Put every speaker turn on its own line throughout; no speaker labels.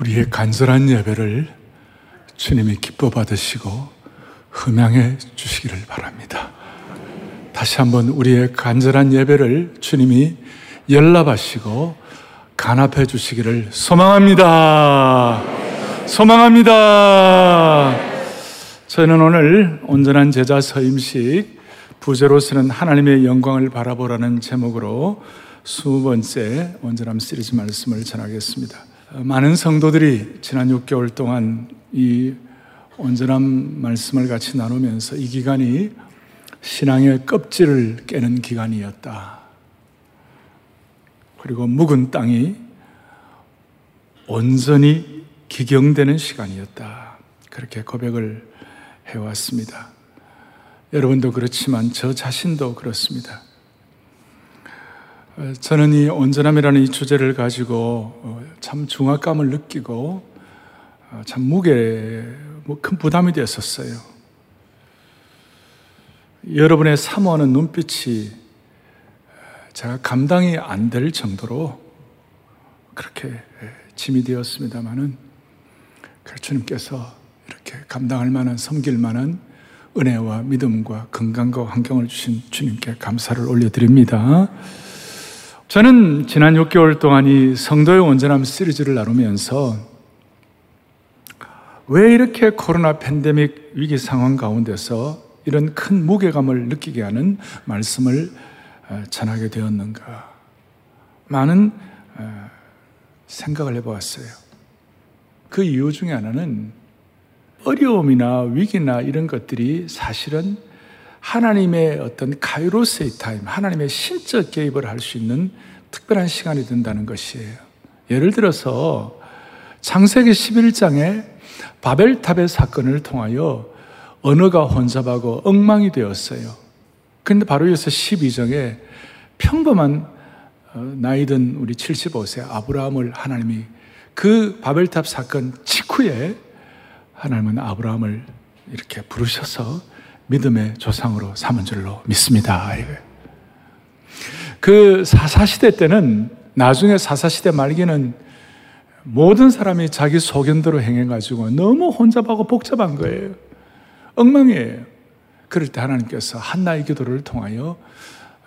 우리의 간절한 예배를 주님이 기뻐 받으시고 흠양해 주시기를 바랍니다. 다시 한번 우리의 간절한 예배를 주님이 연락하시고 간합해 주시기를 소망합니다. 소망합니다. 저는 오늘 온전한 제자 서임식 부제로 쓰는 하나님의 영광을 바라보라는 제목으로 수 번째 온전함 시리즈 말씀을 전하겠습니다. 많은 성도들이 지난 6개월 동안 이 온전함 말씀을 같이 나누면서 이 기간이 신앙의 껍질을 깨는 기간이었다. 그리고 묵은 땅이 온전히 기경되는 시간이었다. 그렇게 고백을 해왔습니다. 여러분도 그렇지만 저 자신도 그렇습니다. 어, 저는 이 온전함이라는 이 주제를 가지고 어, 참 중압감을 느끼고 어, 참 무게, 뭐큰 부담이 되었었어요. 여러분의 사모하는 눈빛이 제가 감당이 안 될 정도로 그렇게 짐이 되었습니다만은 주님께서 이렇게 감당할 만한 섬길 만한 은혜와 믿음과 건강과 환경을 주신 주님께 감사를 올려드립니다. 저는 지난 6개월 동안 이 성도의 온전함 시리즈를 나누면서 왜 이렇게 코로나 팬데믹 위기 상황 가운데서 이런 큰 무게감을 느끼게 하는 말씀을 어, 전하게 되었는가? 많은 어, 생각을 해보았어요. 그 이유 중에 하나는 어려움이나 위기나 이런 것들이 사실은 하나님의 어떤 카이로스의 타임, 하나님의 신적 개입을 할 수 있는 특별한 시간이 된다는 것이에요. 예를 들어서 창세기 11장에 바벨탑의 사건을 통하여 언어가 혼잡하고 엉망이 되었어요. 그런데 바로 이어서 12장에 평범한 어, 나이 든 우리 75세 아브라함을 하나님이 그 바벨탑 사건 직후에 하나님은 아브라함을 이렇게 부르셔서 믿음의 조상으로 삼은 줄로 믿습니다. 그 사사시대 때는 나중에 사사시대 말기는 모든 사람이 자기 소견대로 행해가지고 너무 혼잡하고 복잡한 거예요. 엉망이에요. 그럴 때 하나님께서 한나의 기도를 통하여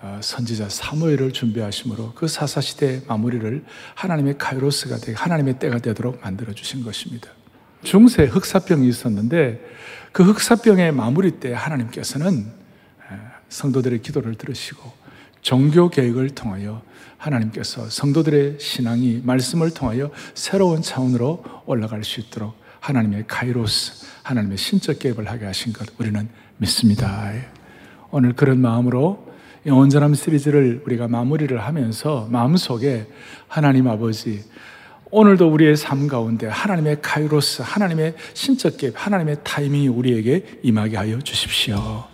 어, 선지자 사무엘을 준비하심으로 그 사사시대 마무리를 하나님의 카이로스가 되게 하나님의 때가 되도록 만들어 주신 것입니다. 중세 흑사병이 있었는데 그 흑사병의 마무리 때 하나님께서는 성도들의 기도를 들으시고 종교 계획을 통하여 하나님께서 성도들의 신앙이 말씀을 통하여 새로운 차원으로 올라갈 수 있도록 하나님의 카이로스, 하나님의 신적 계획을 하게 하신 것 우리는 믿습니다. 오늘 그런 마음으로 온전함 시리즈를 우리가 마무리를 하면서 마음속에 하나님 아버지 오늘도 우리의 삶 가운데 하나님의 카이로스, 하나님의 신적 계획, 하나님의 타이밍이 우리에게 임하게 하여 주십시오.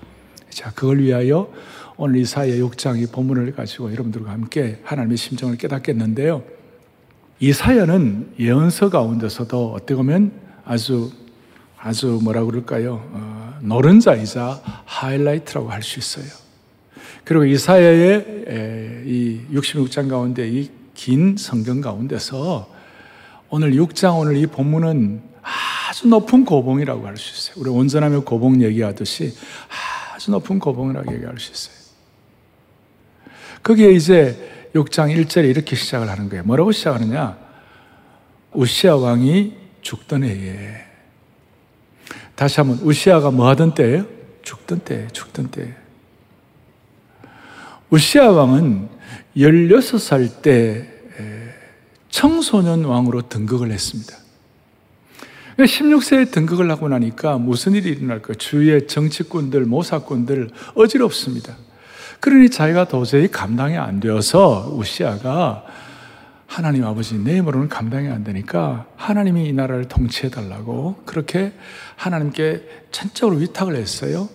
자, 그걸 위하여 오늘 이사야 6장 이 본문을 가지고 여러분들과 함께 하나님의 심정을 깨닫겠는데요. 이사야는 예언서 가운데서도 어떻게 보면 아주 아주 뭐라 그럴까요? 어, 노른자이자 하이라이트라고 할 수 있어요. 그리고 이사야의 이 66장 가운데 이 긴 성경 가운데서 오늘 6장 오늘 이 본문은 아주 높은 고봉이라고 할 수 있어요. 우리 온전하며 고봉 얘기하듯이 아주 높은 고봉이라고 얘기할 수 있어요. 거기에 이제 6장 1절에 이렇게 시작을 하는 거예요. 뭐라고 시작하느냐? 우시아 왕이 죽던 해에. 다시 한번, 우시아가 뭐 하던 때예요? 죽던 때, 죽던 때. 우시아 왕은 16살 때 청소년 왕으로 등극을 했습니다. 16세에 그러니까 등극을 하고 나니까 무슨 일이 일어날까? 주위의 정치꾼들, 모사꾼들 어지럽습니다. 그러니 자기가 도저히 감당이 안 되어서 우시아가 하나님 아버지 내 힘으로는 감당이 안 되니까 하나님이 이 나라를 통치해 달라고 그렇게 하나님께 전적으로 위탁을 했어요.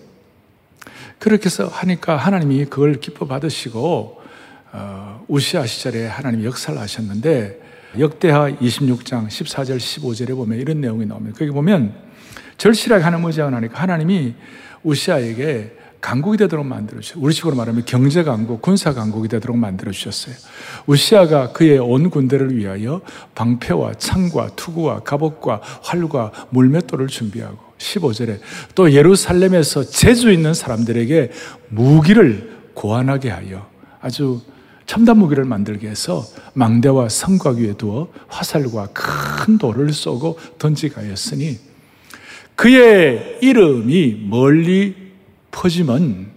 그렇게 해서 하니까 하나님이 그걸 기뻐 받으시고 어, 우시아 시절에 하나님 역사를 하셨는데 역대하 26장 14절 15절에 보면 이런 내용이 나옵니다. 거기 보면 절실하게 하나님 의지하고 나니까 하나님이 우시아에게 강국이 되도록 만들어 주셨어요. 우리식으로 말하면 경제 강국, 군사 강국이 되도록 만들어 주셨어요. 우시아가 그의 온 군대를 위하여 방패와 창과 투구와 갑옷과 활과 물맷돌을 준비하고 15절에 또 예루살렘에서 재주 있는 사람들에게 무기를 고안하게 하여 아주 첨단 무기를 만들게 해서 망대와 성곽 위에 두어 화살과 큰 돌을 쏘고 던지게 하였으니 그의 이름이 멀리 퍼지면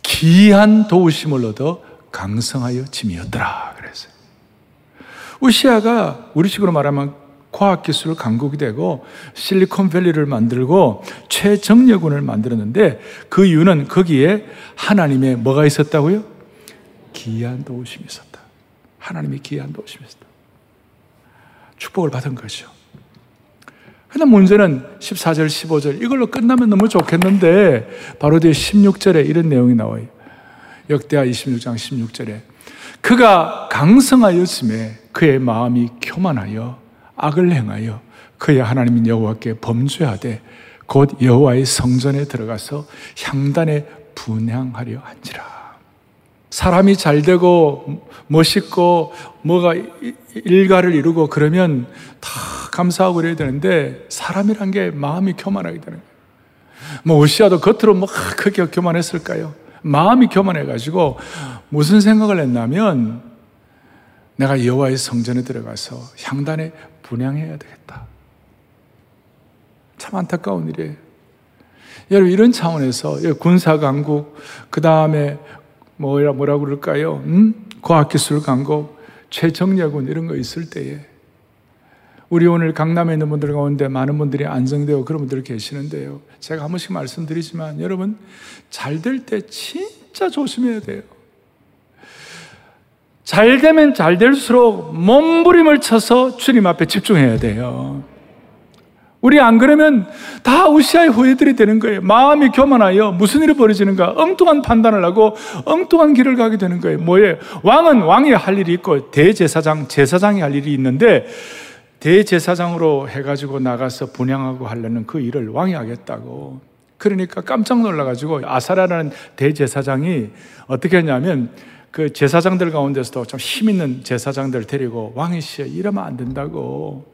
기한 도우심을 얻어 강성하여 짐이었더라 그랬어요. 우시아가 우리식으로 말하면 과학기술 강국이 되고 실리콘밸리를 만들고 최정예군을 만들었는데 그 이유는 거기에 하나님의 뭐가 있었다고요? 기한 도우심이 있었다. 하나님의 기한 도우심이 있었다. 축복을 받은 거죠. 근데 문제는 14절, 15절 이걸로 끝나면 너무 좋겠는데 바로 뒤에 16절에 이런 내용이 나와요. 역대하 26장 16절에 그가 강성하였음에 그의 마음이 교만하여 악을 행하여 그의 하나님 여호와께 범죄하되 곧 여호와의 성전에 들어가서 향단에 분향하려 한지라. 사람이 잘 되고 멋있고 뭐가 일가를 이루고 그러면 다 감사하고 그래야 되는데 사람이란 게 마음이 교만하게 되는 거예요. 뭐 오시아도 겉으로 뭐 크게 교만했을까요? 마음이 교만해가지고 무슨 생각을 했냐면 내가 여호와의 성전에 들어가서 향단에 분양해야 되겠다. 참 안타까운 일이에요. 여러분 이런 차원에서 군사 강국 그 다음에 뭐라 뭐라 그럴까요? 음? 과학기술 강국 최정약군 이런 거 있을 때에 우리 오늘 강남에 있는 분들 가운데 많은 분들이 안정되고 그런 분들 계시는데요. 제가 한 번씩 말씀드리지만 여러분 잘 될 때 진짜 조심해야 돼요. 잘 되면 잘 될수록 몸부림을 쳐서 주님 앞에 집중해야 돼요. 우리 안 그러면 다 우시아의 후예들이 되는 거예요. 마음이 교만하여 무슨 일이 벌어지는가? 엉뚱한 판단을 하고 엉뚱한 길을 가게 되는 거예요. 뭐예요? 왕은 왕이 할 일이 있고 대제사장, 제사장이 할 일이 있는데 대제사장으로 해가지고 나가서 분양하고 하려는 그 일을 왕이 하겠다고. 그러니까 깜짝 놀라가지고 아사라라는 대제사장이 어떻게 했냐면 그 제사장들 가운데서도 좀 힘 있는 제사장들 데리고 왕이시여 이러면 안 된다고.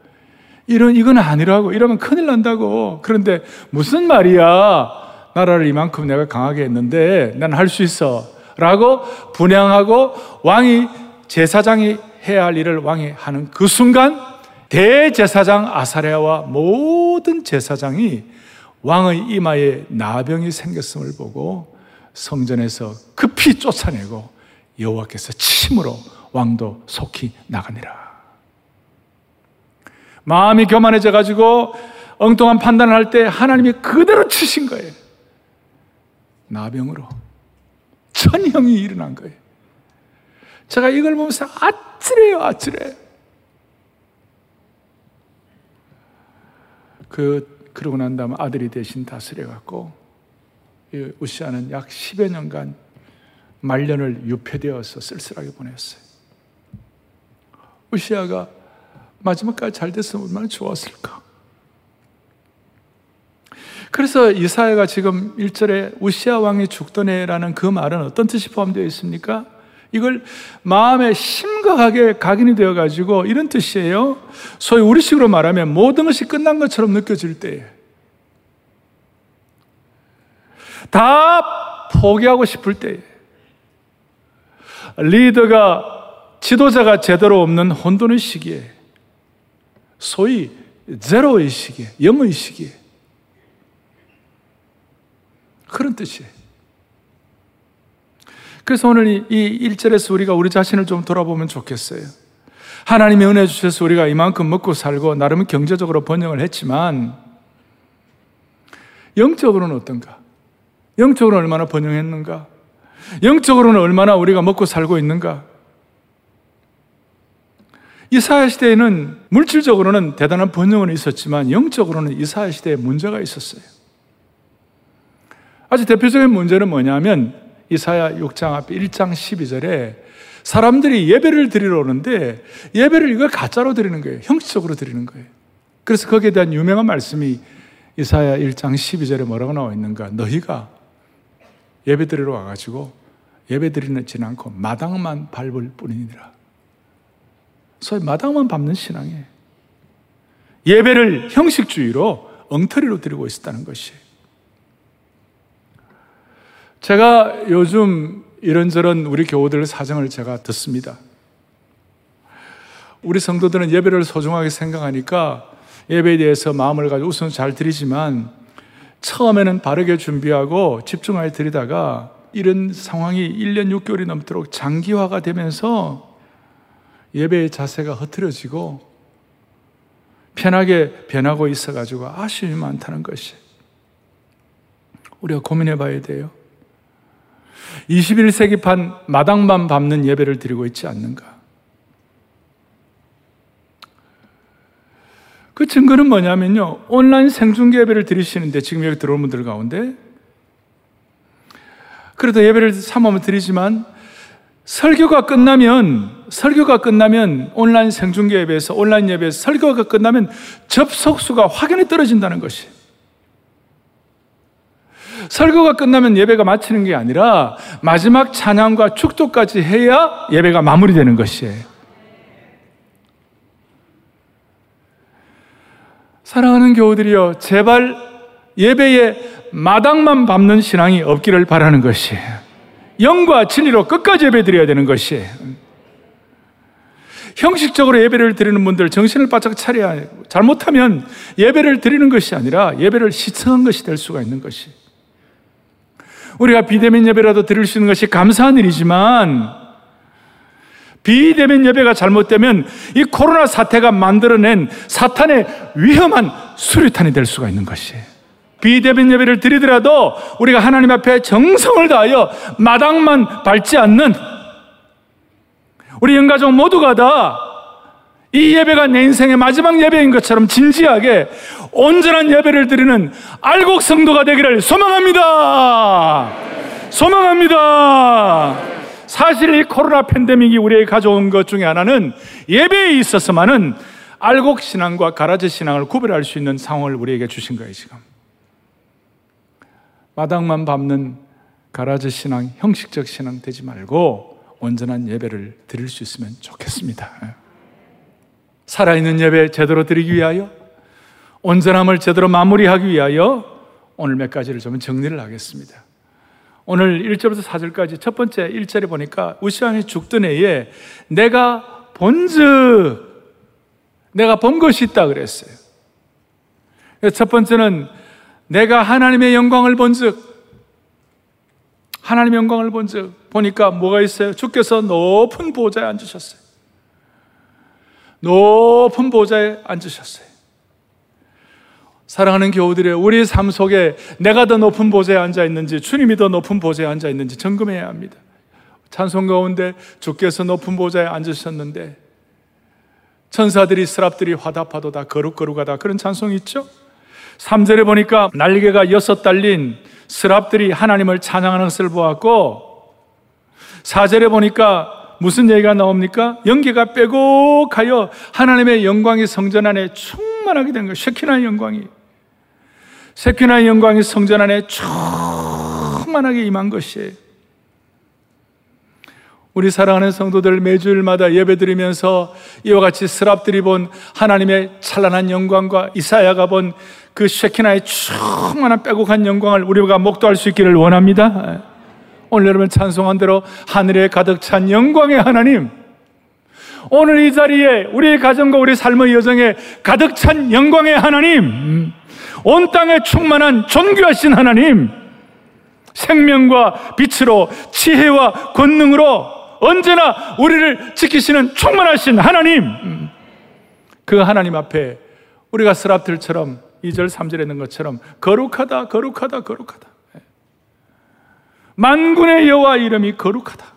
이런, 이건 아니라고. 이러면 큰일 난다고. 그런데 무슨 말이야. 나라를 이만큼 내가 강하게 했는데 난 할 수 있어. 라고 분양하고 왕이, 제사장이 해야 할 일을 왕이 하는 그 순간 대제사장 아사레아와 모든 제사장이 왕의 이마에 나병이 생겼음을 보고 성전에서 급히 쫓아내고 여호와께서 침으로 왕도 속히 나가니라. 마음이 교만해져 가지고 엉뚱한 판단을 할 때 하나님이 그대로 치신 거예요. 나병으로 천형이 일어난 거예요. 제가 이걸 보면서 아찔해요, 아찔해. 그 그러고 난 다음에 아들이 대신 다스려 갖고 우시아는 약 10여 년간 말년을 유폐되어서 쓸쓸하게 보냈어요. 우시아가 마지막까지 잘 됐으면 얼마나 좋았을까. 그래서 이사야가 지금 1절에 우시아 왕이 죽던 해라는 그 말은 어떤 뜻이 포함되어 있습니까? 이걸 마음에 심각하게 각인이 되어 가지고 이런 뜻이에요. 소위 우리식으로 말하면 모든 것이 끝난 것처럼 느껴질 때. 다 포기하고 싶을 때. 리더가 지도자가 제대로 없는 혼돈의 시기에 소위 제로의 시기에, 영의 시기에. 그런 뜻이에요. 그래서 오늘 이 1절에서 우리가 우리 자신을 좀 돌아보면 좋겠어요. 하나님의 은혜 주셔서 우리가 이만큼 먹고 살고 나름 경제적으로 번영을 했지만 영적으로는 어떤가? 영적으로는 얼마나 번영했는가? 영적으로는 얼마나 우리가 먹고 살고 있는가? 이사야 시대에는 물질적으로는 대단한 번영은 있었지만 영적으로는 이사야 시대에 문제가 있었어요. 아주 대표적인 문제는 뭐냐면 이사야 6장 앞에 1장 12절에 사람들이 예배를 드리러 오는데 예배를 이걸 가짜로 드리는 거예요. 형식적으로 드리는 거예요. 그래서 거기에 대한 유명한 말씀이 이사야 1장 12절에 뭐라고 나와 있는가? 너희가 예배 드리러 와가지고 예배 드리지 않고 마당만 밟을 뿐이니라. 소위 마당만 밟는 신앙이에요. 예배를 형식주의로 엉터리로 드리고 있었다는 것이. 제가 요즘 이런저런 우리 교우들 사정을 제가 듣습니다. 우리 성도들은 예배를 소중하게 생각하니까 예배에 대해서 마음을 가지고 우선 잘 드리지만 처음에는 바르게 준비하고 집중하여 드리다가 이런 상황이 1년 6개월이 넘도록 장기화가 되면서 예배의 자세가 흐트러지고 편하게 변하고 있어가지고 아쉬움이 많다는 것이 우리가 고민해 봐야 돼요. 21세기판 마당만 밟는 예배를 드리고 있지 않는가? 그 증거는 뭐냐면요. 온라인 생중계 예배를 드리시는데 지금 여기 들어온 분들 가운데 그래도 예배를 삼으면 드리지만 설교가 끝나면 설교가 끝나면 온라인 생중계 예배에서 온라인 예배에서 설교가 끝나면 접속수가 확연히 떨어진다는 것이 설교가 끝나면 예배가 마치는 게 아니라 마지막 찬양과 축도까지 해야 예배가 마무리되는 것이에요. 사랑하는 교우들이여, 제발 예배에 마당만 밟는 신앙이 없기를 바라는 것이에요. 영과 진리로 끝까지 예배 드려야 되는 것이에요. 형식적으로 예배를 드리는 분들 정신을 바짝 차려야 해요. 잘못하면 예배를 드리는 것이 아니라 예배를 시청한 것이 될 수가 있는 것이. 우리가 비대면 예배라도 드릴 수 있는 것이 감사한 일이지만 비대면 예배가 잘못되면 이 코로나 사태가 만들어낸 사탄의 위험한 수류탄이 될 수가 있는 것이에요. 비대면 예배를 드리더라도 우리가 하나님 앞에 정성을 다하여 마당만 밟지 않는 우리 영가족 모두가 다 이 예배가 내 인생의 마지막 예배인 것처럼 진지하게 온전한 예배를 드리는 알곡 성도가 되기를 소망합니다. 소망합니다. 사실 이 코로나 팬데믹이 우리에게 가져온 것 중에 하나는 예배에 있어서만은 알곡 신앙과 가라지 신앙을 구별할 수 있는 상황을 우리에게 주신 거예요, 지금. 마당만 밟는 가라지 신앙, 형식적 신앙 되지 말고 온전한 예배를 드릴 수 있으면 좋겠습니다. 살아있는 예배 제대로 드리기 위하여 온전함을 제대로 마무리하기 위하여 오늘 몇 가지를 좀 정리를 하겠습니다. 오늘 1절부터 4절까지 첫 번째 1절에 보니까 우시왕이 죽던 해에 내가 본즉 내가 본 것이 있다 그랬어요. 첫 번째는 내가 하나님의 영광을 본즉 하나님의 영광을 본즉 보니까 뭐가 있어요? 주께서 높은 보좌에 앉으셨어요. 높은 보좌에 앉으셨어요. 사랑하는 교우들의 우리 삶 속에 내가 더 높은 보좌에 앉아 있는지 주님이 더 높은 보좌에 앉아 있는지 점검해야 합니다. 찬송 가운데 주께서 높은 보좌에 앉으셨는데 천사들이 스랍들이 화답하도 다 거룩거룩하다 그런 찬송 있죠? 3절에 보니까 날개가 여섯 달린 스랍들이 하나님을 찬양하는 것을 보았고 4절에 보니까 무슨 얘기가 나옵니까? 연기가 빼곡하여 하나님의 영광이 성전 안에 충만하게 된 거예요. 쉐키나의 영광이. 세키나의 영광이 성전 안에 충만하게 임한 것이에요. 우리 사랑하는 성도들 매주일마다 예배드리면서 이와 같이 스랍들이 본 하나님의 찬란한 영광과 이사야가 본 그 쉐키나의 충만한 빼곡한 영광을 우리가 목도할 수 있기를 원합니다. 오늘 여러분 찬송한 대로 하늘에 가득 찬 영광의 하나님, 오늘 이 자리에 우리 가정과 우리 삶의 여정에 가득 찬 영광의 하나님, 온 땅에 충만한 존귀하신 하나님, 생명과 빛으로 지혜와 권능으로 언제나 우리를 지키시는 충만하신 하나님, 그 하나님 앞에 우리가 스랍들처럼 2절, 3절에 있는 것처럼 거룩하다, 거룩하다, 거룩하다. 만군의 여호와 이름이 거룩하다.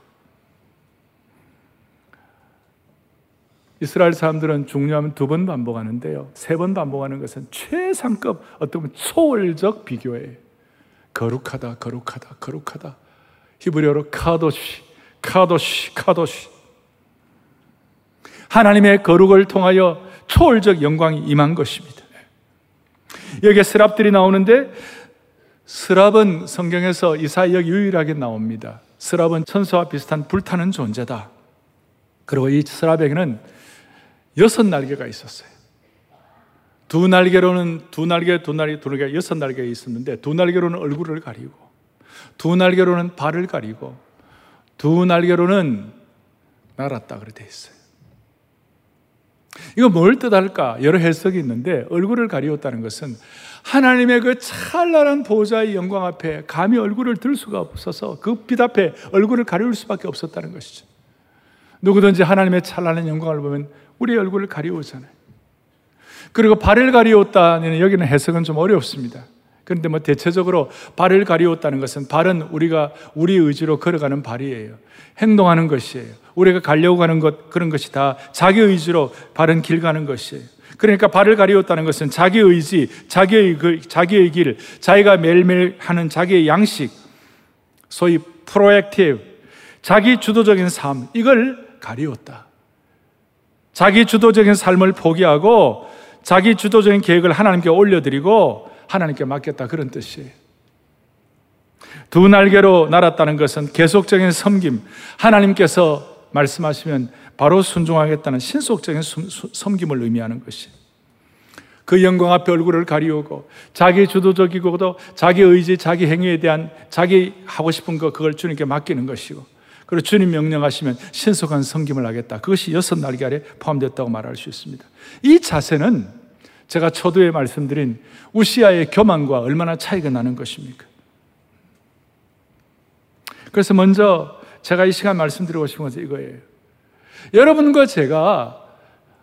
이스라엘 사람들은 중요하면 두 번 반복하는데요. 세 번 반복하는 것은 최상급 어떤 보면 초월적 비교예요. 거룩하다, 거룩하다, 거룩하다. 히브리어로 카도시, 카도시, 카도시. 하나님의 거룩을 통하여 초월적 영광이 임한 것입니다. 여기에 스랍들이 나오는데 스랍은 성경에서 이사역 유일하게 나옵니다. 스랍은 천사와 비슷한 불타는 존재다. 그리고 이 스랍에게는 여섯 날개가 있었어요. 두 날개로는 두 날개, 두 날개, 두 날개, 여섯 날개가 있었는데 두 날개로는 얼굴을 가리고 두 날개로는 발을 가리고 두 날개로는 날았다 그래 돼 있어요. 이거 뭘 뜻할까? 여러 해석이 있는데 얼굴을 가리웠다는 것은 하나님의 그 찬란한 보좌의 영광 앞에 감히 얼굴을 들 수가 없어서 그 빛 앞에 얼굴을 가리울 수밖에 없었다는 것이죠. 누구든지 하나님의 찬란한 영광을 보면 우리의 얼굴을 가리우잖아요. 그리고 발을 가리웠다는 여기는 해석은 좀 어렵습니다. 그런데 뭐 대체적으로 발을 가리웠다는 것은 발은 우리가 우리 의지로 걸어가는 발이에요. 행동하는 것이에요. 우리가 가려고 하는 것 그런 것이 다 자기 의지로 발은 길 가는 것이에요. 그러니까 발을 가리웠다는 것은 자기 의지, 자기의 그 자기의 길, 자기가 매일매일 하는 자기의 양식, 소위 proactive, 자기 주도적인 삶 이걸 가리웠다. 자기 주도적인 삶을 포기하고 자기 주도적인 계획을 하나님께 올려드리고 하나님께 맡겼다 그런 뜻이에요. 두 날개로 날았다는 것은 계속적인 섬김, 하나님께서 말씀하시면 바로 순종하겠다는 신속적인 섬김을 의미하는 것이. 그 영광 앞에 얼굴을 가리우고 자기 주도적이고도 자기 의지, 자기 행위에 대한 자기 하고 싶은 거 그걸 주님께 맡기는 것이고 그리고 주님 명령하시면 신속한 섬김을 하겠다. 그것이 여섯 날개 아래 포함됐다고 말할 수 있습니다. 이 자세는 제가 초두에 말씀드린 우시아의 교만과 얼마나 차이가 나는 것입니까? 그래서 먼저 제가 이 시간 말씀드리고 싶은 것은 이거예요. 여러분과 제가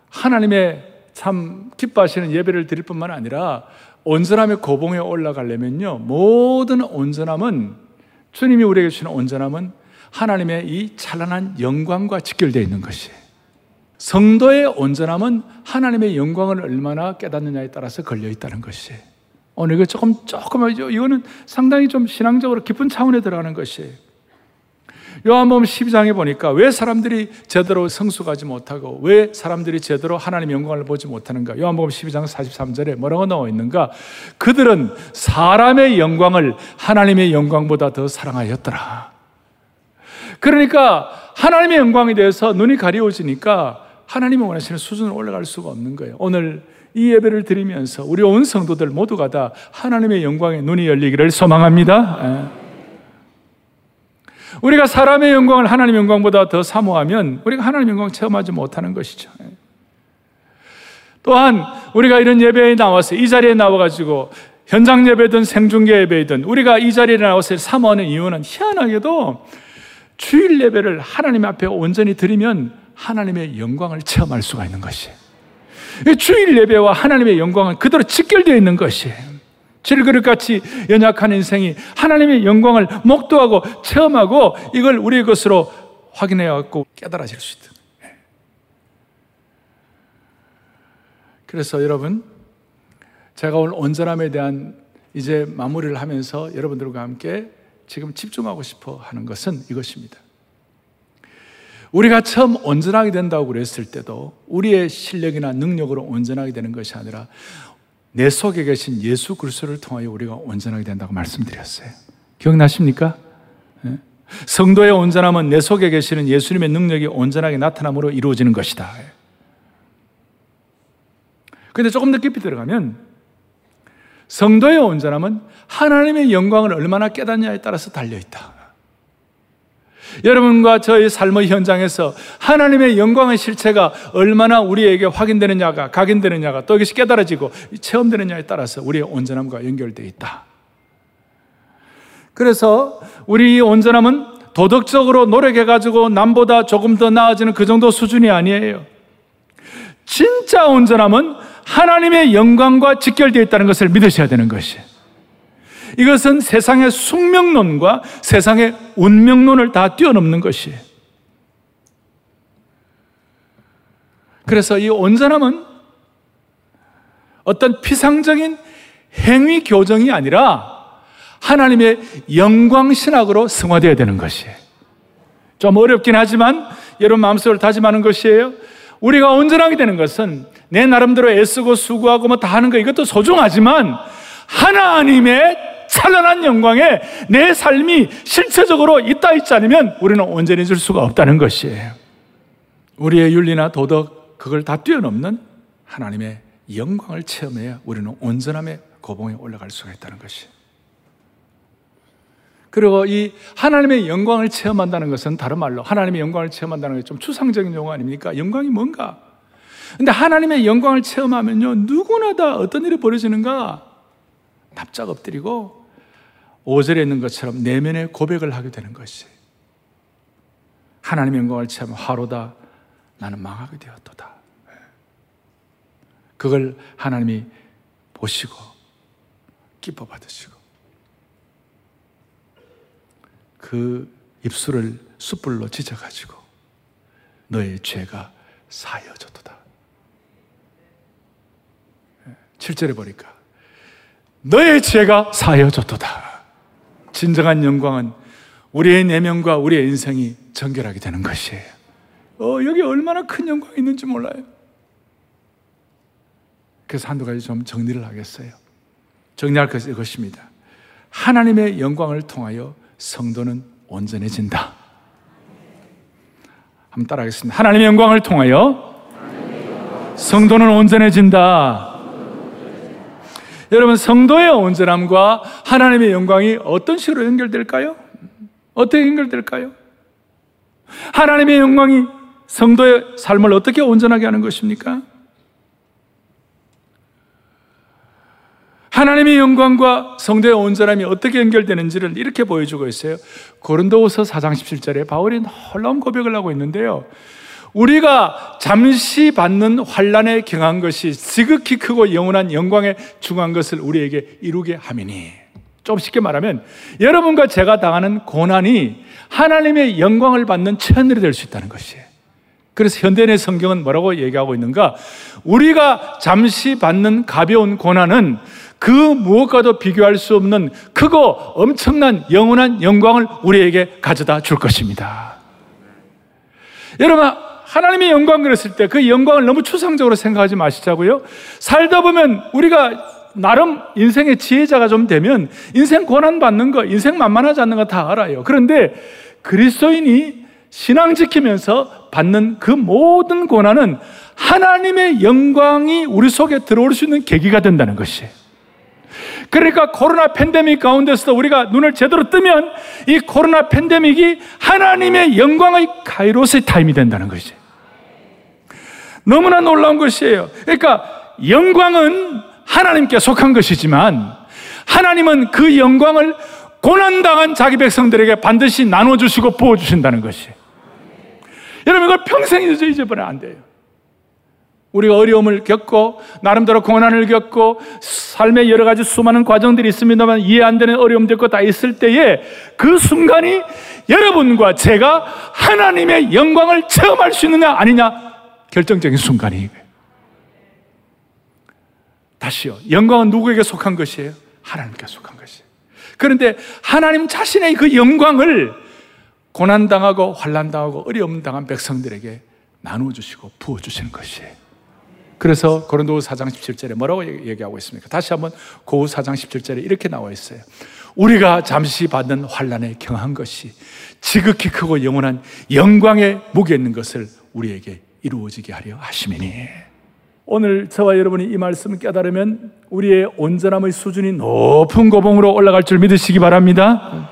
하나님의 참 기뻐하시는 예배를 드릴 뿐만 아니라 온전함의 고봉에 올라가려면요. 모든 온전함은 주님이 우리에게 주는 온전함은 하나님의 이 찬란한 영광과 직결되어 있는 것이에요. 성도의 온전함은 하나님의 영광을 얼마나 깨닫느냐에 따라서 걸려 있다는 것이에요. 오늘 이거 조금, 조금, 이거는 상당히 좀 신앙적으로 깊은 차원에 들어가는 것이에요. 요한복음 12장에 보니까 왜 사람들이 제대로 성숙하지 못하고 왜 사람들이 제대로 하나님의 영광을 보지 못하는가? 요한복음 12장 43절에 뭐라고 나와 있는가? 그들은 사람의 영광을 하나님의 영광보다 더 사랑하였더라. 그러니까 하나님의 영광에 대해서 눈이 가려워지니까 하나님이 원하시는 수준으로 올라갈 수가 없는 거예요. 오늘 이 예배를 드리면서 우리 온 성도들 모두가 다 하나님의 영광에 눈이 열리기를 소망합니다. 예. 우리가 사람의 영광을 하나님의 영광보다 더 사모하면 우리가 하나님의 영광을 체험하지 못하는 것이죠. 예. 또한 우리가 이런 예배에 나와서 이 자리에 나와가지고 현장 예배든 생중계 예배든 우리가 이 자리에 나와서 사모하는 이유는 희한하게도 주일 예배를 하나님 앞에 온전히 드리면 하나님의 영광을 체험할 수가 있는 것이에요. 주일 예배와 하나님의 영광은 그대로 직결되어 있는 것이에요. 질그릇 같이 연약한 인생이 하나님의 영광을 목도하고 체험하고 이걸 우리의 것으로 확인해 갖고 깨달아질 수 있다. 그래서 여러분, 제가 오늘 온전함에 대한 이제 마무리를 하면서 여러분들과 함께 지금 집중하고 싶어 하는 것은 이것입니다. 우리가 처음 온전하게 된다고 그랬을 때도 우리의 실력이나 능력으로 온전하게 되는 것이 아니라 내 속에 계신 예수 그리스도를 통하여 우리가 온전하게 된다고 말씀드렸어요. 기억나십니까? 네? 성도의 온전함은 내 속에 계시는 예수님의 능력이 온전하게 나타남으로 이루어지는 것이다. 근데 조금 더 깊이 들어가면 성도의 온전함은 하나님의 영광을 얼마나 깨닫냐에 따라서 달려있다. 여러분과 저의 삶의 현장에서 하나님의 영광의 실체가 얼마나 우리에게 확인되느냐가, 각인되느냐가 또 이것이 깨달아지고 체험되느냐에 따라서 우리의 온전함과 연결되어 있다. 그래서 우리 온전함은 도덕적으로 노력해가지고 남보다 조금 더 나아지는 그 정도 수준이 아니에요. 진짜 온전함은 하나님의 영광과 직결되어 있다는 것을 믿으셔야 되는 것이에요. 이것은 세상의 숙명론과 세상의 운명론을 다 뛰어넘는 것이에요. 그래서 이 온전함은 어떤 피상적인 행위 교정이 아니라 하나님의 영광 신학으로 승화되어야 되는 것이에요. 좀 어렵긴 하지만 여러분 마음속으로 다짐하는 것이에요. 우리가 온전하게 되는 것은 내 나름대로 애쓰고 수고하고 뭐 다 하는 거 이것도 소중하지만 하나님의 찬란한 영광에 내 삶이 실체적으로 있다 있지 않으면 우리는 온전해질 수가 없다는 것이에요. 우리의 윤리나 도덕 그걸 다 뛰어넘는 하나님의 영광을 체험해야 우리는 온전함의 고봉에 올라갈 수가 있다는 것이. 그리고 이 하나님의 영광을 체험한다는 것은 다른 말로 하나님의 영광을 체험한다는 게 좀 추상적인 용어 아닙니까? 영광이 뭔가? 근데 하나님의 영광을 체험하면요, 누구나 다 어떤 일이 벌어지는가? 납작 엎드리고 5절에 있는 것처럼 내면의 고백을 하게 되는 것이. 하나님의 영광을 체험 화로다. 나는 망하게 되었도다. 그걸 하나님이 보시고 기뻐 받으시고 그 입술을 숯불로 지져가지고 너의 죄가 사여졌도다. 7절에 보니까 너의 죄가 사여졌도다. 진정한 영광은 우리의 내면과 우리의 인생이 정결하게 되는 것이에요. 어, 여기 얼마나 큰 영광이 있는지 몰라요. 그래서 한두 가지 좀 정리를 하겠어요. 정리할 것이 이것입니다. 하나님의 영광을 통하여 성도는 온전해진다. 한번 따라하겠습니다. 하나님의 영광을 통하여 성도는 온전해진다. 여러분, 성도의 온전함과 하나님의 영광이 어떤 식으로 연결될까요? 어떻게 연결될까요? 하나님의 영광이 성도의 삶을 어떻게 온전하게 하는 것입니까? 하나님의 영광과 성도의 온전함이 어떻게 연결되는지를 이렇게 보여주고 있어요. 고린도후서 4장 17절에 바울이 놀라운 고백을 하고 있는데요. 우리가 잠시 받는 환란에 경한 것이 지극히 크고 영원한 영광에 중한 것을 우리에게 이루게 하미니. 좀 쉽게 말하면 여러분과 제가 당하는 고난이 하나님의 영광을 받는 채널이 될 수 있다는 것이에요. 그래서 현대의 성경은 뭐라고 얘기하고 있는가? 우리가 잠시 받는 가벼운 고난은 그 무엇과도 비교할 수 없는 크고 엄청난 영원한 영광을 우리에게 가져다 줄 것입니다. 여러분, 하나님의 영광 그랬을 때 그 영광을 너무 추상적으로 생각하지 마시자고요. 살다 보면 우리가 나름 인생의 지혜자가 좀 되면 인생 고난 받는 거, 인생 만만하지 않는 거 다 알아요. 그런데 그리스도인이 신앙 지키면서 받는 그 모든 고난은 하나님의 영광이 우리 속에 들어올 수 있는 계기가 된다는 것이에요. 그러니까 코로나 팬데믹 가운데서도 우리가 눈을 제대로 뜨면 이 코로나 팬데믹이 하나님의 영광의 카이로스의 타임이 된다는 것이 너무나 놀라운 것이에요. 그러니까 영광은 하나님께 속한 것이지만 하나님은 그 영광을 고난당한 자기 백성들에게 반드시 나눠주시고 부어주신다는 것이 여러분 이걸 평생 잊어버리면 안 돼요. 우리가 어려움을 겪고 나름대로 고난을 겪고 삶의 여러 가지 수많은 과정들이 있습니다만 이해 안 되는 어려움도 있고 다 있을 때에 그 순간이 여러분과 제가 하나님의 영광을 체험할 수 있느냐 아니냐 결정적인 순간이에요. 다시요. 영광은 누구에게 속한 것이에요? 하나님께 속한 것이에요. 그런데 하나님 자신의 그 영광을 고난당하고 환란당하고 어려움 당한 백성들에게 나눠주시고 부어 주시는 것이에요. 그래서 고린도 4장 17절에 뭐라고 얘기하고 있습니까? 다시 한번 고 4장 17절에 이렇게 나와 있어요. 우리가 잠시 받는 환란에 경한 것이 지극히 크고 영원한 영광에 무게 있는 것을 우리에게 이루어지게 하려 하시미니. 오늘 저와 여러분이 이 말씀을 깨달으면 우리의 온전함의 수준이 높은 고봉으로 올라갈 줄 믿으시기 바랍니다.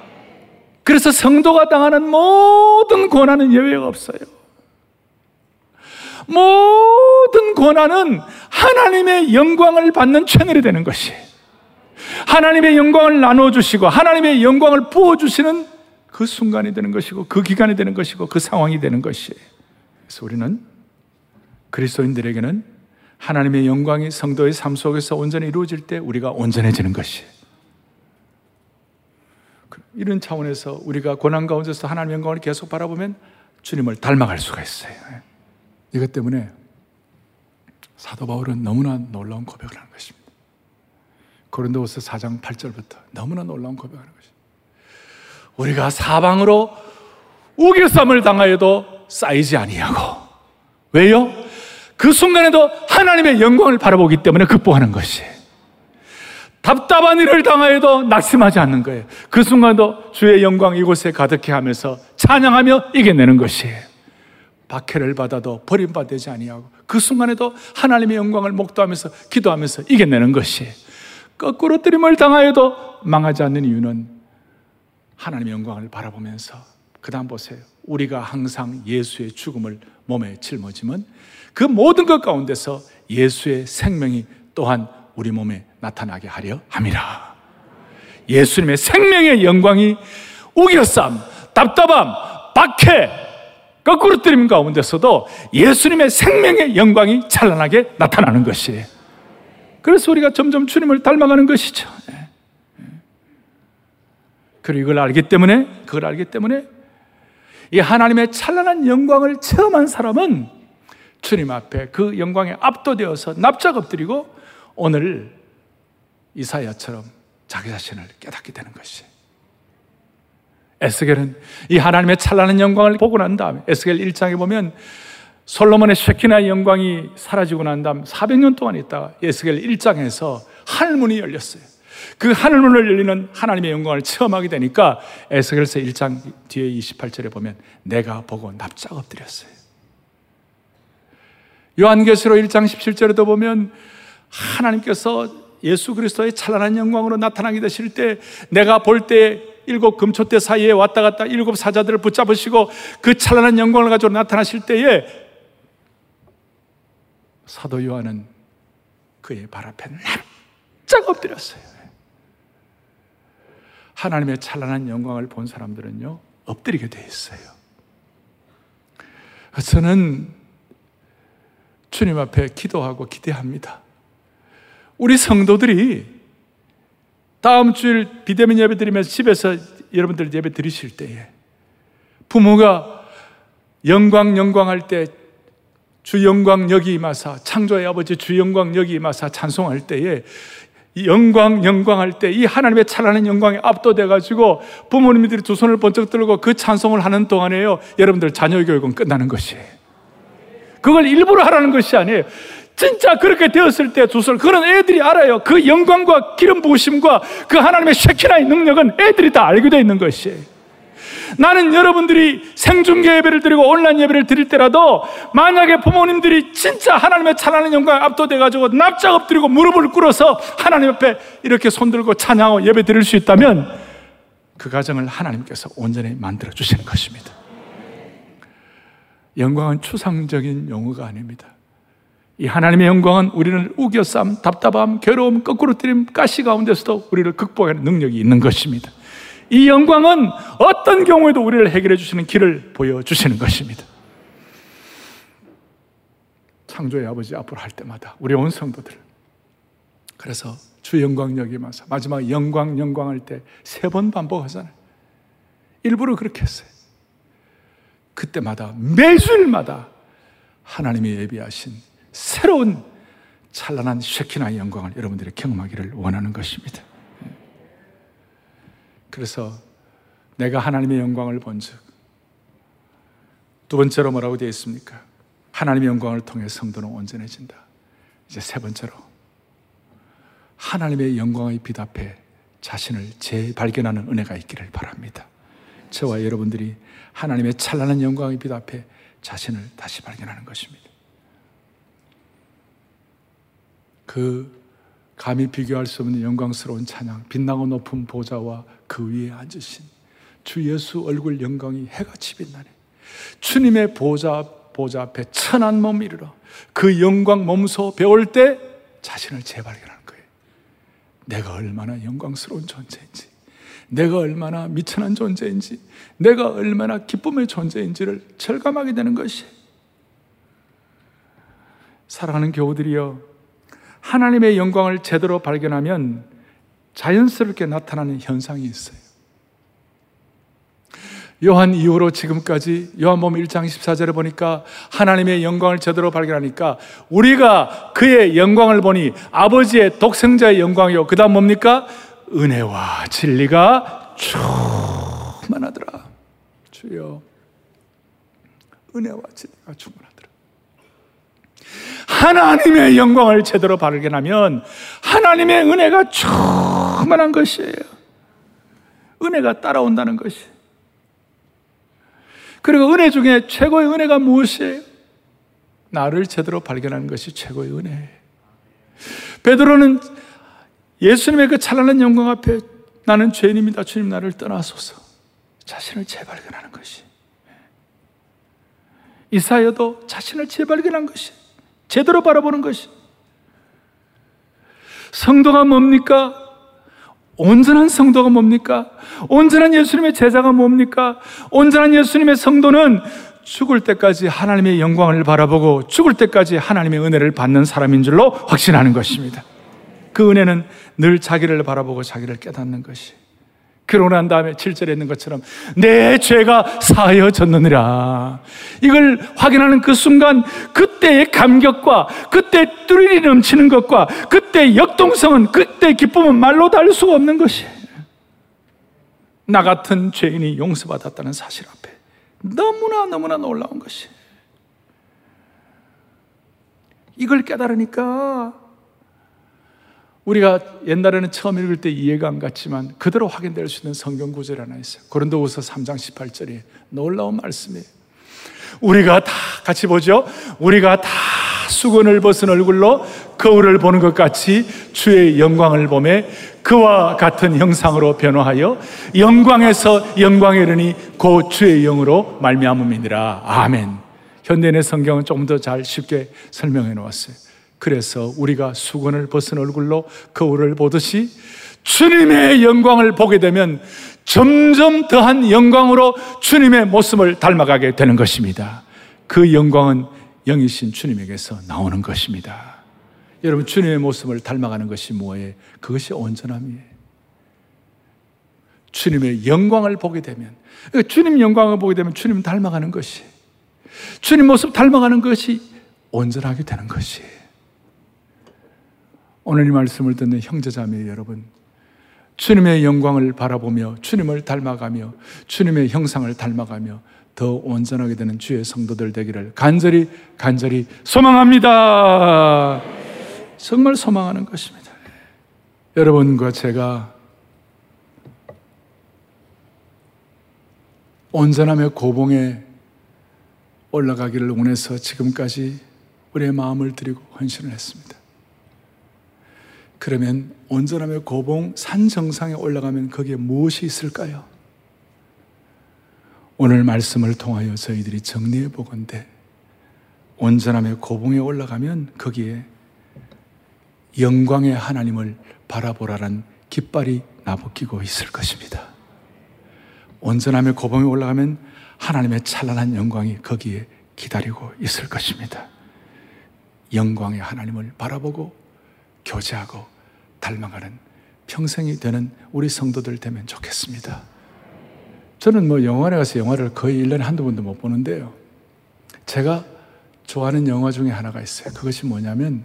그래서 성도가 당하는 모든 고난은 예외가 없어요. 모든 고난은 하나님의 영광을 받는 채널이 되는 것이 하나님의 영광을 나눠주시고 하나님의 영광을 부어주시는 그 순간이 되는 것이고 그 기간이 되는 것이고 그 상황이 되는 것이 그래서 우리는 그리스도인들에게는 하나님의 영광이 성도의 삶 속에서 온전히 이루어질 때 우리가 온전해지는 것이 이런 차원에서 우리가 고난 가운데서 하나님의 영광을 계속 바라보면 주님을 닮아갈 수가 있어요. 이것 때문에 사도 바울은 너무나 놀라운 고백을 하는 것입니다. 고린도후서 4장 8절부터 너무나 놀라운 고백을 하는 것입니다. 우리가 사방으로 우겨쌈을 당하여도 쌓이지 아니하고 왜요? 그 순간에도 하나님의 영광을 바라보기 때문에 극복하는 것이에요. 답답한 일을 당하여도 낙심하지 않는 거예요. 그 순간도 주의 영광 이곳에 가득해 하면서 찬양하며 이겨내는 것이에요. 박해를 받아도 버림받지 아니하고 그 순간에도 하나님의 영광을 목도하면서 기도하면서 이겨내는 것이에요. 거꾸로 뜨림을 당하여도 망하지 않는 이유는 하나님의 영광을 바라보면서 그 다음 보세요. 우리가 항상 예수의 죽음을 몸에 짊어지면 그 모든 것 가운데서 예수의 생명이 또한 우리 몸에 나타나게 하려 함이라. 예수님의 생명의 영광이 우겨쌈, 답답함, 박해, 거꾸로 뜨림 가운데서도 예수님의 생명의 영광이 찬란하게 나타나는 것이에요. 그래서 우리가 점점 주님을 닮아가는 것이죠. 예. 그리고 이걸 알기 때문에, 그걸 알기 때문에 이 하나님의 찬란한 영광을 체험한 사람은 주님 앞에 그 영광에 압도되어서 납작 엎드리고 오늘 이사야처럼 자기 자신을 깨닫게 되는 것이. 에 스겔은 이 하나님의 찬란한 영광을 보고 난 다음에 에스겔 1장에 보면 솔로몬의 쉐키나 영광이 사라지고 난 다음 400년 동안 있다가 에스겔 1장에서 하늘문이 열렸어요. 그 하늘문을 열리는 하나님의 영광을 체험하게 되니까 에스겔서 1장 뒤에 28절에 보면 내가 보고 납작 엎드렸어요. 요한계시록 1장 17절에도 보면 하나님께서 예수 그리스도의 찬란한 영광으로 나타나게 되실 때 내가 볼 때 일곱 금초대 사이에 왔다 갔다 일곱 사자들을 붙잡으시고 그 찬란한 영광을 가지고 나타나실 때에 사도 요한은 그의 발 앞에 납작 엎드렸어요. 하나님의 찬란한 영광을 본 사람들은요, 엎드리게 돼 있어요. 저는 주님 앞에 기도하고 기대합니다. 우리 성도들이 다음 주일 비대면 예배 드리면서 집에서 여러분들 예배 드리실 때에 부모가 영광 영광 할 때 주 영광 여기 임하사 창조의 아버지 주 영광 여기 임하사 찬송할 때에 영광 영광 할 때 이 하나님의 찬란한 영광에 압도돼 가지고 부모님들이 두 손을 번쩍 들고 그 찬송을 하는 동안에요 여러분들 자녀 교육은 끝나는 것이에요. 그걸 일부러 하라는 것이 아니에요. 진짜 그렇게 되었을 때 주설 그런 애들이 알아요. 그 영광과 기름 부으심과 그 하나님의 쉐키나의 능력은 애들이 다 알게 되어 있는 것이에요. 나는 여러분들이 생중계 예배를 드리고 온라인 예배를 드릴 때라도 만약에 부모님들이 진짜 하나님의 찬란한 영광에 압도돼 가지고 납작 엎드리고 무릎을 꿇어서 하나님 옆에 이렇게 손들고 찬양하고 예배 드릴 수 있다면 그 가정을 하나님께서 온전히 만들어 주시는 것입니다. 영광은 추상적인 용어가 아닙니다. 이 하나님의 영광은 우리를 우겨쌈, 답답함, 괴로움, 거꾸로 때림, 가시 가운데서도 우리를 극복하는 능력이 있는 것입니다. 이 영광은 어떤 경우에도 우리를 해결해 주시는 길을 보여주시는 것입니다. 창조의 아버지 앞으로 할 때마다 우리 온 성도들 그래서 주 영광 여기면서 마지막 영광 영광 할 때 세 번 반복하잖아요. 일부러 그렇게 했어요. 그때마다 매주일마다 하나님이 예비하신 새로운 찬란한 쉐키나의 영광을 여러분들이 경험하기를 원하는 것입니다. 그래서 내가 하나님의 영광을 본즉 두 번째로 뭐라고 되어 있습니까? 하나님의 영광을 통해 성도는 온전해진다. 이제 세 번째로 하나님의 영광의 빛 앞에 자신을 재발견하는 은혜가 있기를 바랍니다. 저와 여러분들이 하나님의 찬란한 영광의 빛 앞에 자신을 다시 발견하는 것입니다. 그 감히 비교할 수 없는 영광스러운 찬양, 빛나고 높은 보좌와 그 위에 앉으신 주 예수 얼굴 영광이 해같이 빛나네. 주님의 보좌, 보좌 앞에 천한 몸 이르러 그 영광 몸소 배울 때 자신을 재발견하는 거예요. 내가 얼마나 영광스러운 존재인지, 내가 얼마나 미천한 존재인지, 내가 얼마나 기쁨의 존재인지를 절감하게 되는 것이 사랑하는 교우들이여 하나님의 영광을 제대로 발견하면 자연스럽게 나타나는 현상이 있어요. 요한 이후로 지금까지 요한복음 1장 14절에 보니까 하나님의 영광을 제대로 발견하니까 우리가 그의 영광을 보니 아버지의 독생자의 영광이요. 그다음 뭡니까? 은혜와 진리가 충만하더라. 주여. 은혜와 진리가 충만하더라. 하나님의 영광을 제대로 발견하면 하나님의 은혜가 충만한 것이에요. 은혜가 따라온다는 것이. 그리고 은혜 중에 최고의 은혜가 무엇이에요? 나를 제대로 발견하는 것이 최고의 은혜예요. 베드로는 예수님의 그 찬란한 영광 앞에 나는 죄인입니다. 주님 나를 떠나소서. 자신을 재발견하는 것이. 이사야도 자신을 재발견한 것이. 제대로 바라보는 것이. 성도가 뭡니까? 온전한 성도가 뭡니까? 온전한 예수님의 제자가 뭡니까? 온전한 예수님의 성도는 죽을 때까지 하나님의 영광을 바라보고 죽을 때까지 하나님의 은혜를 받는 사람인 줄로 확신하는 것입니다. 그 은혜는 늘 자기를 바라보고 자기를 깨닫는 것이. 난 다음에 7절에 있는 것처럼 내 죄가 사하여졌느니라. 이걸 확인하는 그 순간 그때의 감격과 그때 뚜리리 넘치는 것과 그때 역동성은 그때 기쁨은 말로 다할 수가 없는 것이. 나 같은 죄인이 용서받았다는 사실 앞에 너무나 너무나 놀라운 것이. 이걸 깨달으니까 우리가 옛날에는 처음 읽을 때 이해가 안 갔지만 그대로 확인될 수 있는 성경 구절 하나 있어요. 고린도후서 3장 18절이 놀라운 말씀이에요. 우리가 다 같이 보죠. 우리가 다 수건을 벗은 얼굴로 거울을 보는 것 같이 주의 영광을 보매 그와 같은 형상으로 변화하여 영광에서 영광에 이르니 곧 주의 영으로 말미암음이니라. 아멘. 현대인의 성경은 좀더잘 쉽게 설명해 놓았어요. 그래서 우리가 수건을 벗은 얼굴로 거울을 보듯이 주님의 영광을 보게 되면 점점 더한 영광으로 주님의 모습을 닮아가게 되는 것입니다. 그 영광은 영이신 주님에게서 나오는 것입니다. 여러분, 주님의 모습을 닮아가는 것이 뭐예요? 그것이 온전함이에요. 주님의 영광을 보게 되면, 그러니까 주님 영광을 보게 되면 주님 닮아가는 것이, 주님 모습 닮아가는 것이 온전하게 되는 것이에요. 오늘 이 말씀을 듣는 형제자매 여러분, 주님의 영광을 바라보며 주님을 닮아가며 주님의 형상을 닮아가며 더 온전하게 되는 주의 성도들 되기를 간절히 간절히 소망합니다. 정말 소망하는 것입니다. 여러분과 제가 온전하며 고봉에 올라가기를 원해서 지금까지 우리의 마음을 드리고 헌신을 했습니다. 그러면 온전하며 고봉 산 정상에 올라가면 거기에 무엇이 있을까요? 오늘 말씀을 통하여 저희들이 정리해 보건대 온전하며 고봉에 올라가면 거기에 영광의 하나님을 바라보라는 깃발이 나부끼고 있을 것입니다. 온전하며 고봉에 올라가면 하나님의 찬란한 영광이 거기에 기다리고 있을 것입니다. 영광의 하나님을 바라보고 교제하고 닮아가는 평생이 되는 우리 성도들 되면 좋겠습니다. 저는 뭐 영화관에 가서 영화를 거의 1년에 한두 번도 못 보는데요. 제가 좋아하는 영화 중에 하나가 있어요. 그것이 뭐냐면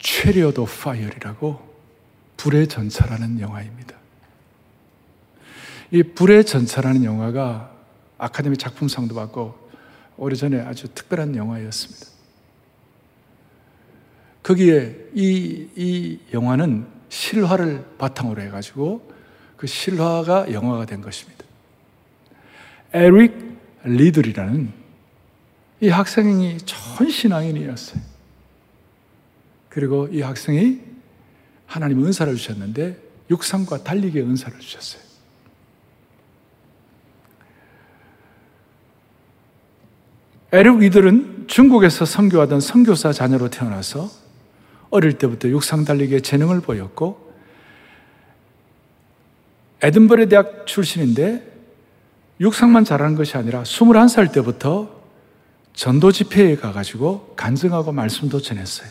체리어도 파이어이라고 불의 전차라는 영화입니다. 이 불의 전차라는 영화가 아카데미 작품상도 받고 오래전에 아주 특별한 영화였습니다. 거기에 이, 이 영화는 실화를 바탕으로 해가지고 그 실화가 영화가 된 것입니다. 에릭 리들이라는 이 학생이 좋은 신앙인이었어요. 그리고 이 학생이 하나님 은사를 주셨는데 육상과 달리기의 은사를 주셨어요. 에릭 리들은 중국에서 선교하던 선교사 자녀로 태어나서 어릴 때부터 육상 달리기에 재능을 보였고 에든버러 대학 출신인데 육상만 잘하는 것이 아니라 21살 때부터 전도 집회에 가가지고 간증하고 말씀도 전했어요.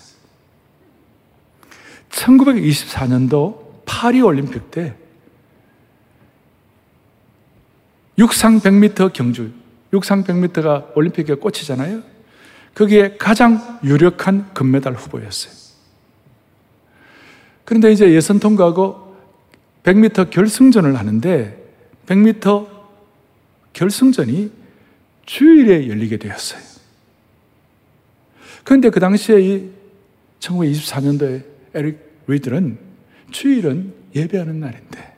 1924년도 파리 올림픽 때 육상 100m 경주, 육상 100m가 올림픽의 꽃이잖아요. 거기에 가장 유력한 금메달 후보였어요. 그런데 이제 예선 통과하고 100m 결승전을 하는데 100m 결승전이 주일에 열리게 되었어요. 그런데 그 당시에 이 1924년도에 에릭 리들은 주일은 예배하는 날인데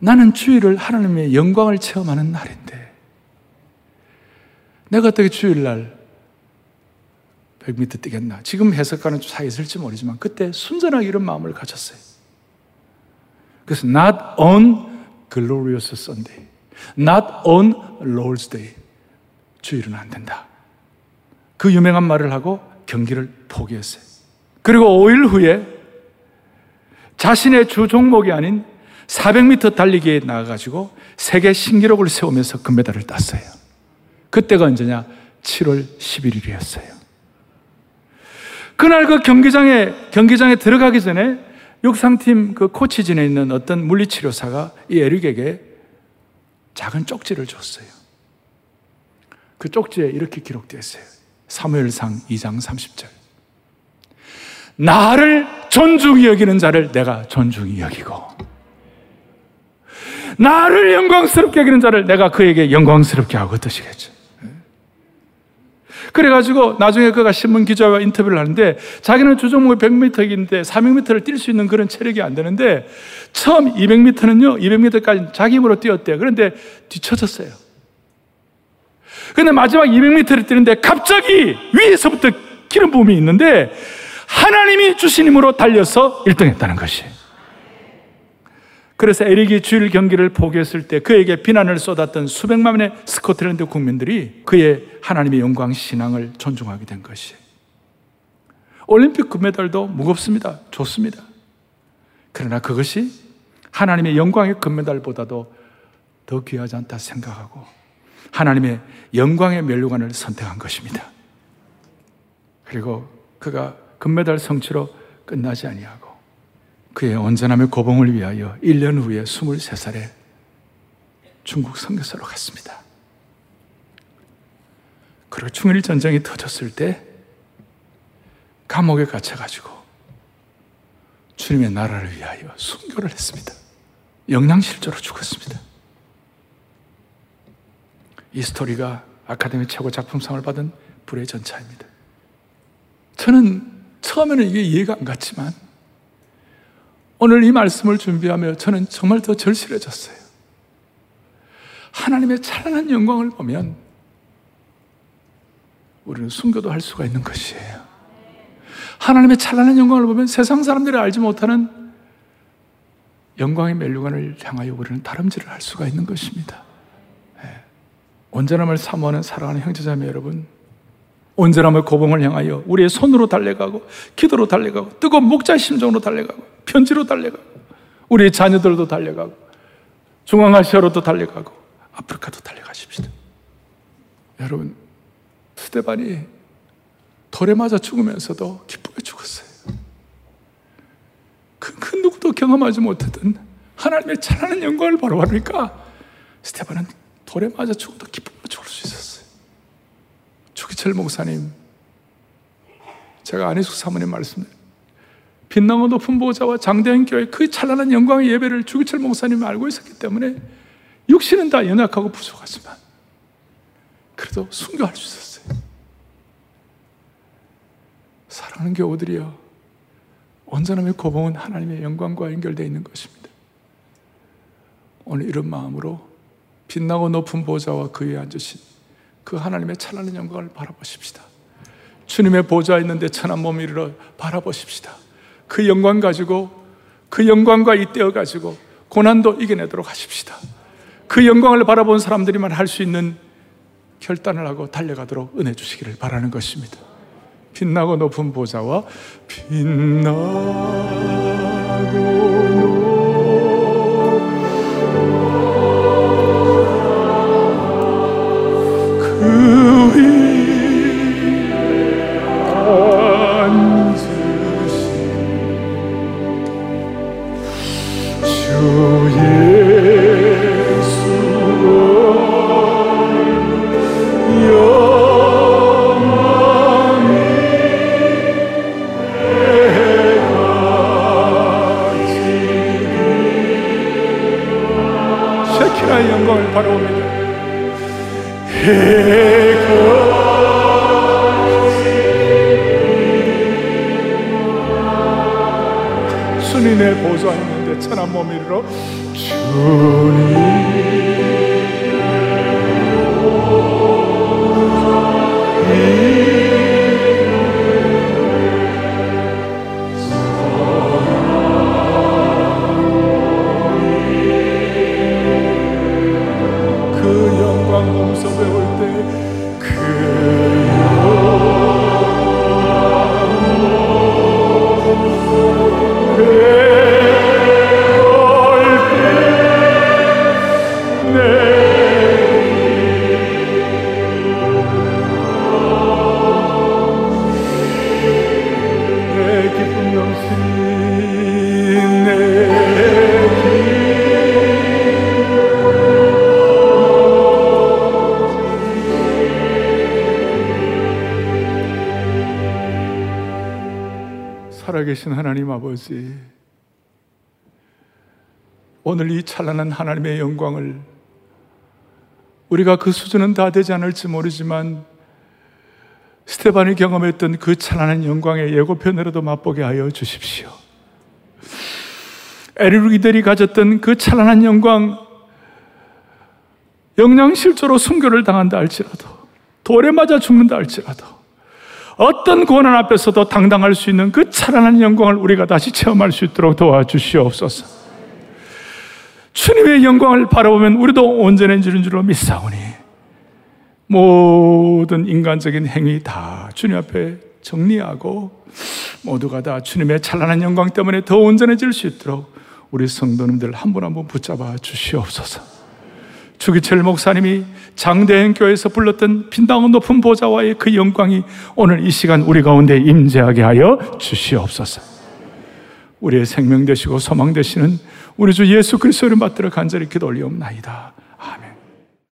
나는 주일을 하나님의 영광을 체험하는 날인데 내가 어떻게 주일날 100m 뛰겠나? 지금 해석가는 좀 차이 있을지 모르지만 그때 순전하게 이런 마음을 가졌어요. 그래서 not on glorious Sunday, not on Lord's Day. 주일은 안 된다. 그 유명한 말을 하고 경기를 포기했어요. 그리고 5일 후에 자신의 주 종목이 아닌 400m 달리기에 나가가지고 세계 신기록을 세우면서 금메달을 땄어요. 그때가 언제냐? 7월 11일이었어요. 그날 그 경기장에, 경기장에 들어가기 전에 육상팀 그 코치진에 있는 어떤 물리치료사가 이 에릭에게 작은 쪽지를 줬어요. 그 쪽지에 이렇게 기록되어 있어요. 사무엘상 2장 30절. 나를 존중히 여기는 자를 내가 존중히 여기고, 나를 영광스럽게 여기는 자를 내가 그에게 영광스럽게 하고 뜻이겠죠. 그래가지고 나중에 그가 신문 기자와 인터뷰를 하는데 자기는 주종목이 100m인데 400m를 뛸 수 있는 그런 체력이 안 되는데 처음 200m는요, 200m까지 자기 힘으로 뛰었대요. 그런데 뒤쳐졌어요. 근데 마지막 200m를 뛰는데 갑자기 위에서부터 기름 부음이 있는데 하나님이 주신 힘으로 달려서 1등 했다는 것이에요. 그래서 에릭이 주일 경기를 포기했을 때 그에게 비난을 쏟았던 수백만의 스코틀랜드 국민들이 그의 하나님의 영광 신앙을 존중하게 된 것이에요. 올림픽 금메달도 무겁습니다. 좋습니다. 그러나 그것이 하나님의 영광의 금메달보다도 더 귀하지 않다 생각하고 하나님의 영광의 멸류관을 선택한 것입니다. 그리고 그가 금메달 성취로 끝나지 아니하고 그의 온전함의 고봉을 위하여 1년 후에 23살에 중국 선교사로 갔습니다. 그리고 중일 전쟁이 터졌을 때 감옥에 갇혀 가지고 주님의 나라를 위하여 순교를 했습니다. 영양실조로 죽었습니다. 이 스토리가 아카데미 최고 작품상을 받은 불의 전차입니다. 저는 처음에는 이게 이해가 안 갔지만 오늘 이 말씀을 준비하며 저는 정말 더 절실해졌어요. 하나님의 찬란한 영광을 보면 우리는 순교도 할 수가 있는 것이에요. 하나님의 찬란한 영광을 보면 세상 사람들이 알지 못하는 영광의 멸류관을 향하여 우리는 다름질을 할 수가 있는 것입니다. 네. 온전함을 사모하는 사랑하는 형제자매 여러분, 온전함의 고봉을 향하여 우리의 손으로 달려가고 기도로 달려가고 뜨거운 목자의 심정으로 달려가고 편지로 달려가고 우리의 자녀들도 달려가고 중앙아시아로도 달려가고 아프리카도 달려가십시다. 여러분 스테반이 돌에 맞아 죽으면서도 기쁘게 죽었어요. 그, 그 누구도 경험하지 못했던 하나님의 찬란한 영광을 바라보니까 스테반은 돌에 맞아 죽어도 기쁘게 죽을 수 있었어요. 주기철 목사님, 제가 안희숙 사모님 말씀, 빛나고 높은 보좌와 장대한 교회 그 찬란한 영광의 예배를 주기철 목사님이 알고 있었기 때문에 육신은 다 연약하고 부족하지만 그래도 순교할 수 있었어요. 사랑하는 교우들이여, 온전함의 고봉은 하나님의 영광과 연결되어 있는 것입니다. 오늘 이런 마음으로 빛나고 높은 보좌와 그 위에 앉으신 그 하나님의 찬란한 영광을 바라보십시다. 주님의 보좌 있는데 천한 몸 이르러 바라보십시다. 그 영광 가지고 그 영광과 이때어 가지고 고난도 이겨내도록 하십시다. 그 영광을 바라본 사람들이만 할 수 있는 결단을 하고 달려가도록 은혜 주시기를 바라는 것입니다. 빛나고 높은 보좌와 빛나 살아계신 하나님 아버지, 오늘 이 찬란한 하나님의 영광을 우리가 그 수준은 다 되지 않을지 모르지만 스테반이 경험했던 그 찬란한 영광의 예고편으로도 맛보게 하여 주십시오. 에르기들이 가졌던 그 찬란한 영광, 영양실조로 순교를 당한다 할지라도, 돌에 맞아 죽는다 할지라도, 어떤 고난 앞에서도 당당할 수 있는 그 찬란한 영광을 우리가 다시 체험할 수 있도록 도와주시옵소서. 주님의 영광을 바라보면 우리도 온전해지는 줄로 믿사오니 모든 인간적인 행위 다 주님 앞에 정리하고 모두가 다 주님의 찬란한 영광 때문에 더 온전해질 수 있도록 우리 성도님들 한 분 한 분 붙잡아 주시옵소서. 주기철 목사님이 장대행 교회에서 불렀던 빈당한 높은 보좌와의 그 영광이 오늘 이 시간 우리 가운데 임재하게 하여 주시옵소서. 우리의 생명 되시고 소망 되시는 우리 주 예수 그리스도를 받들어 간절히 기도 올리옵나이다.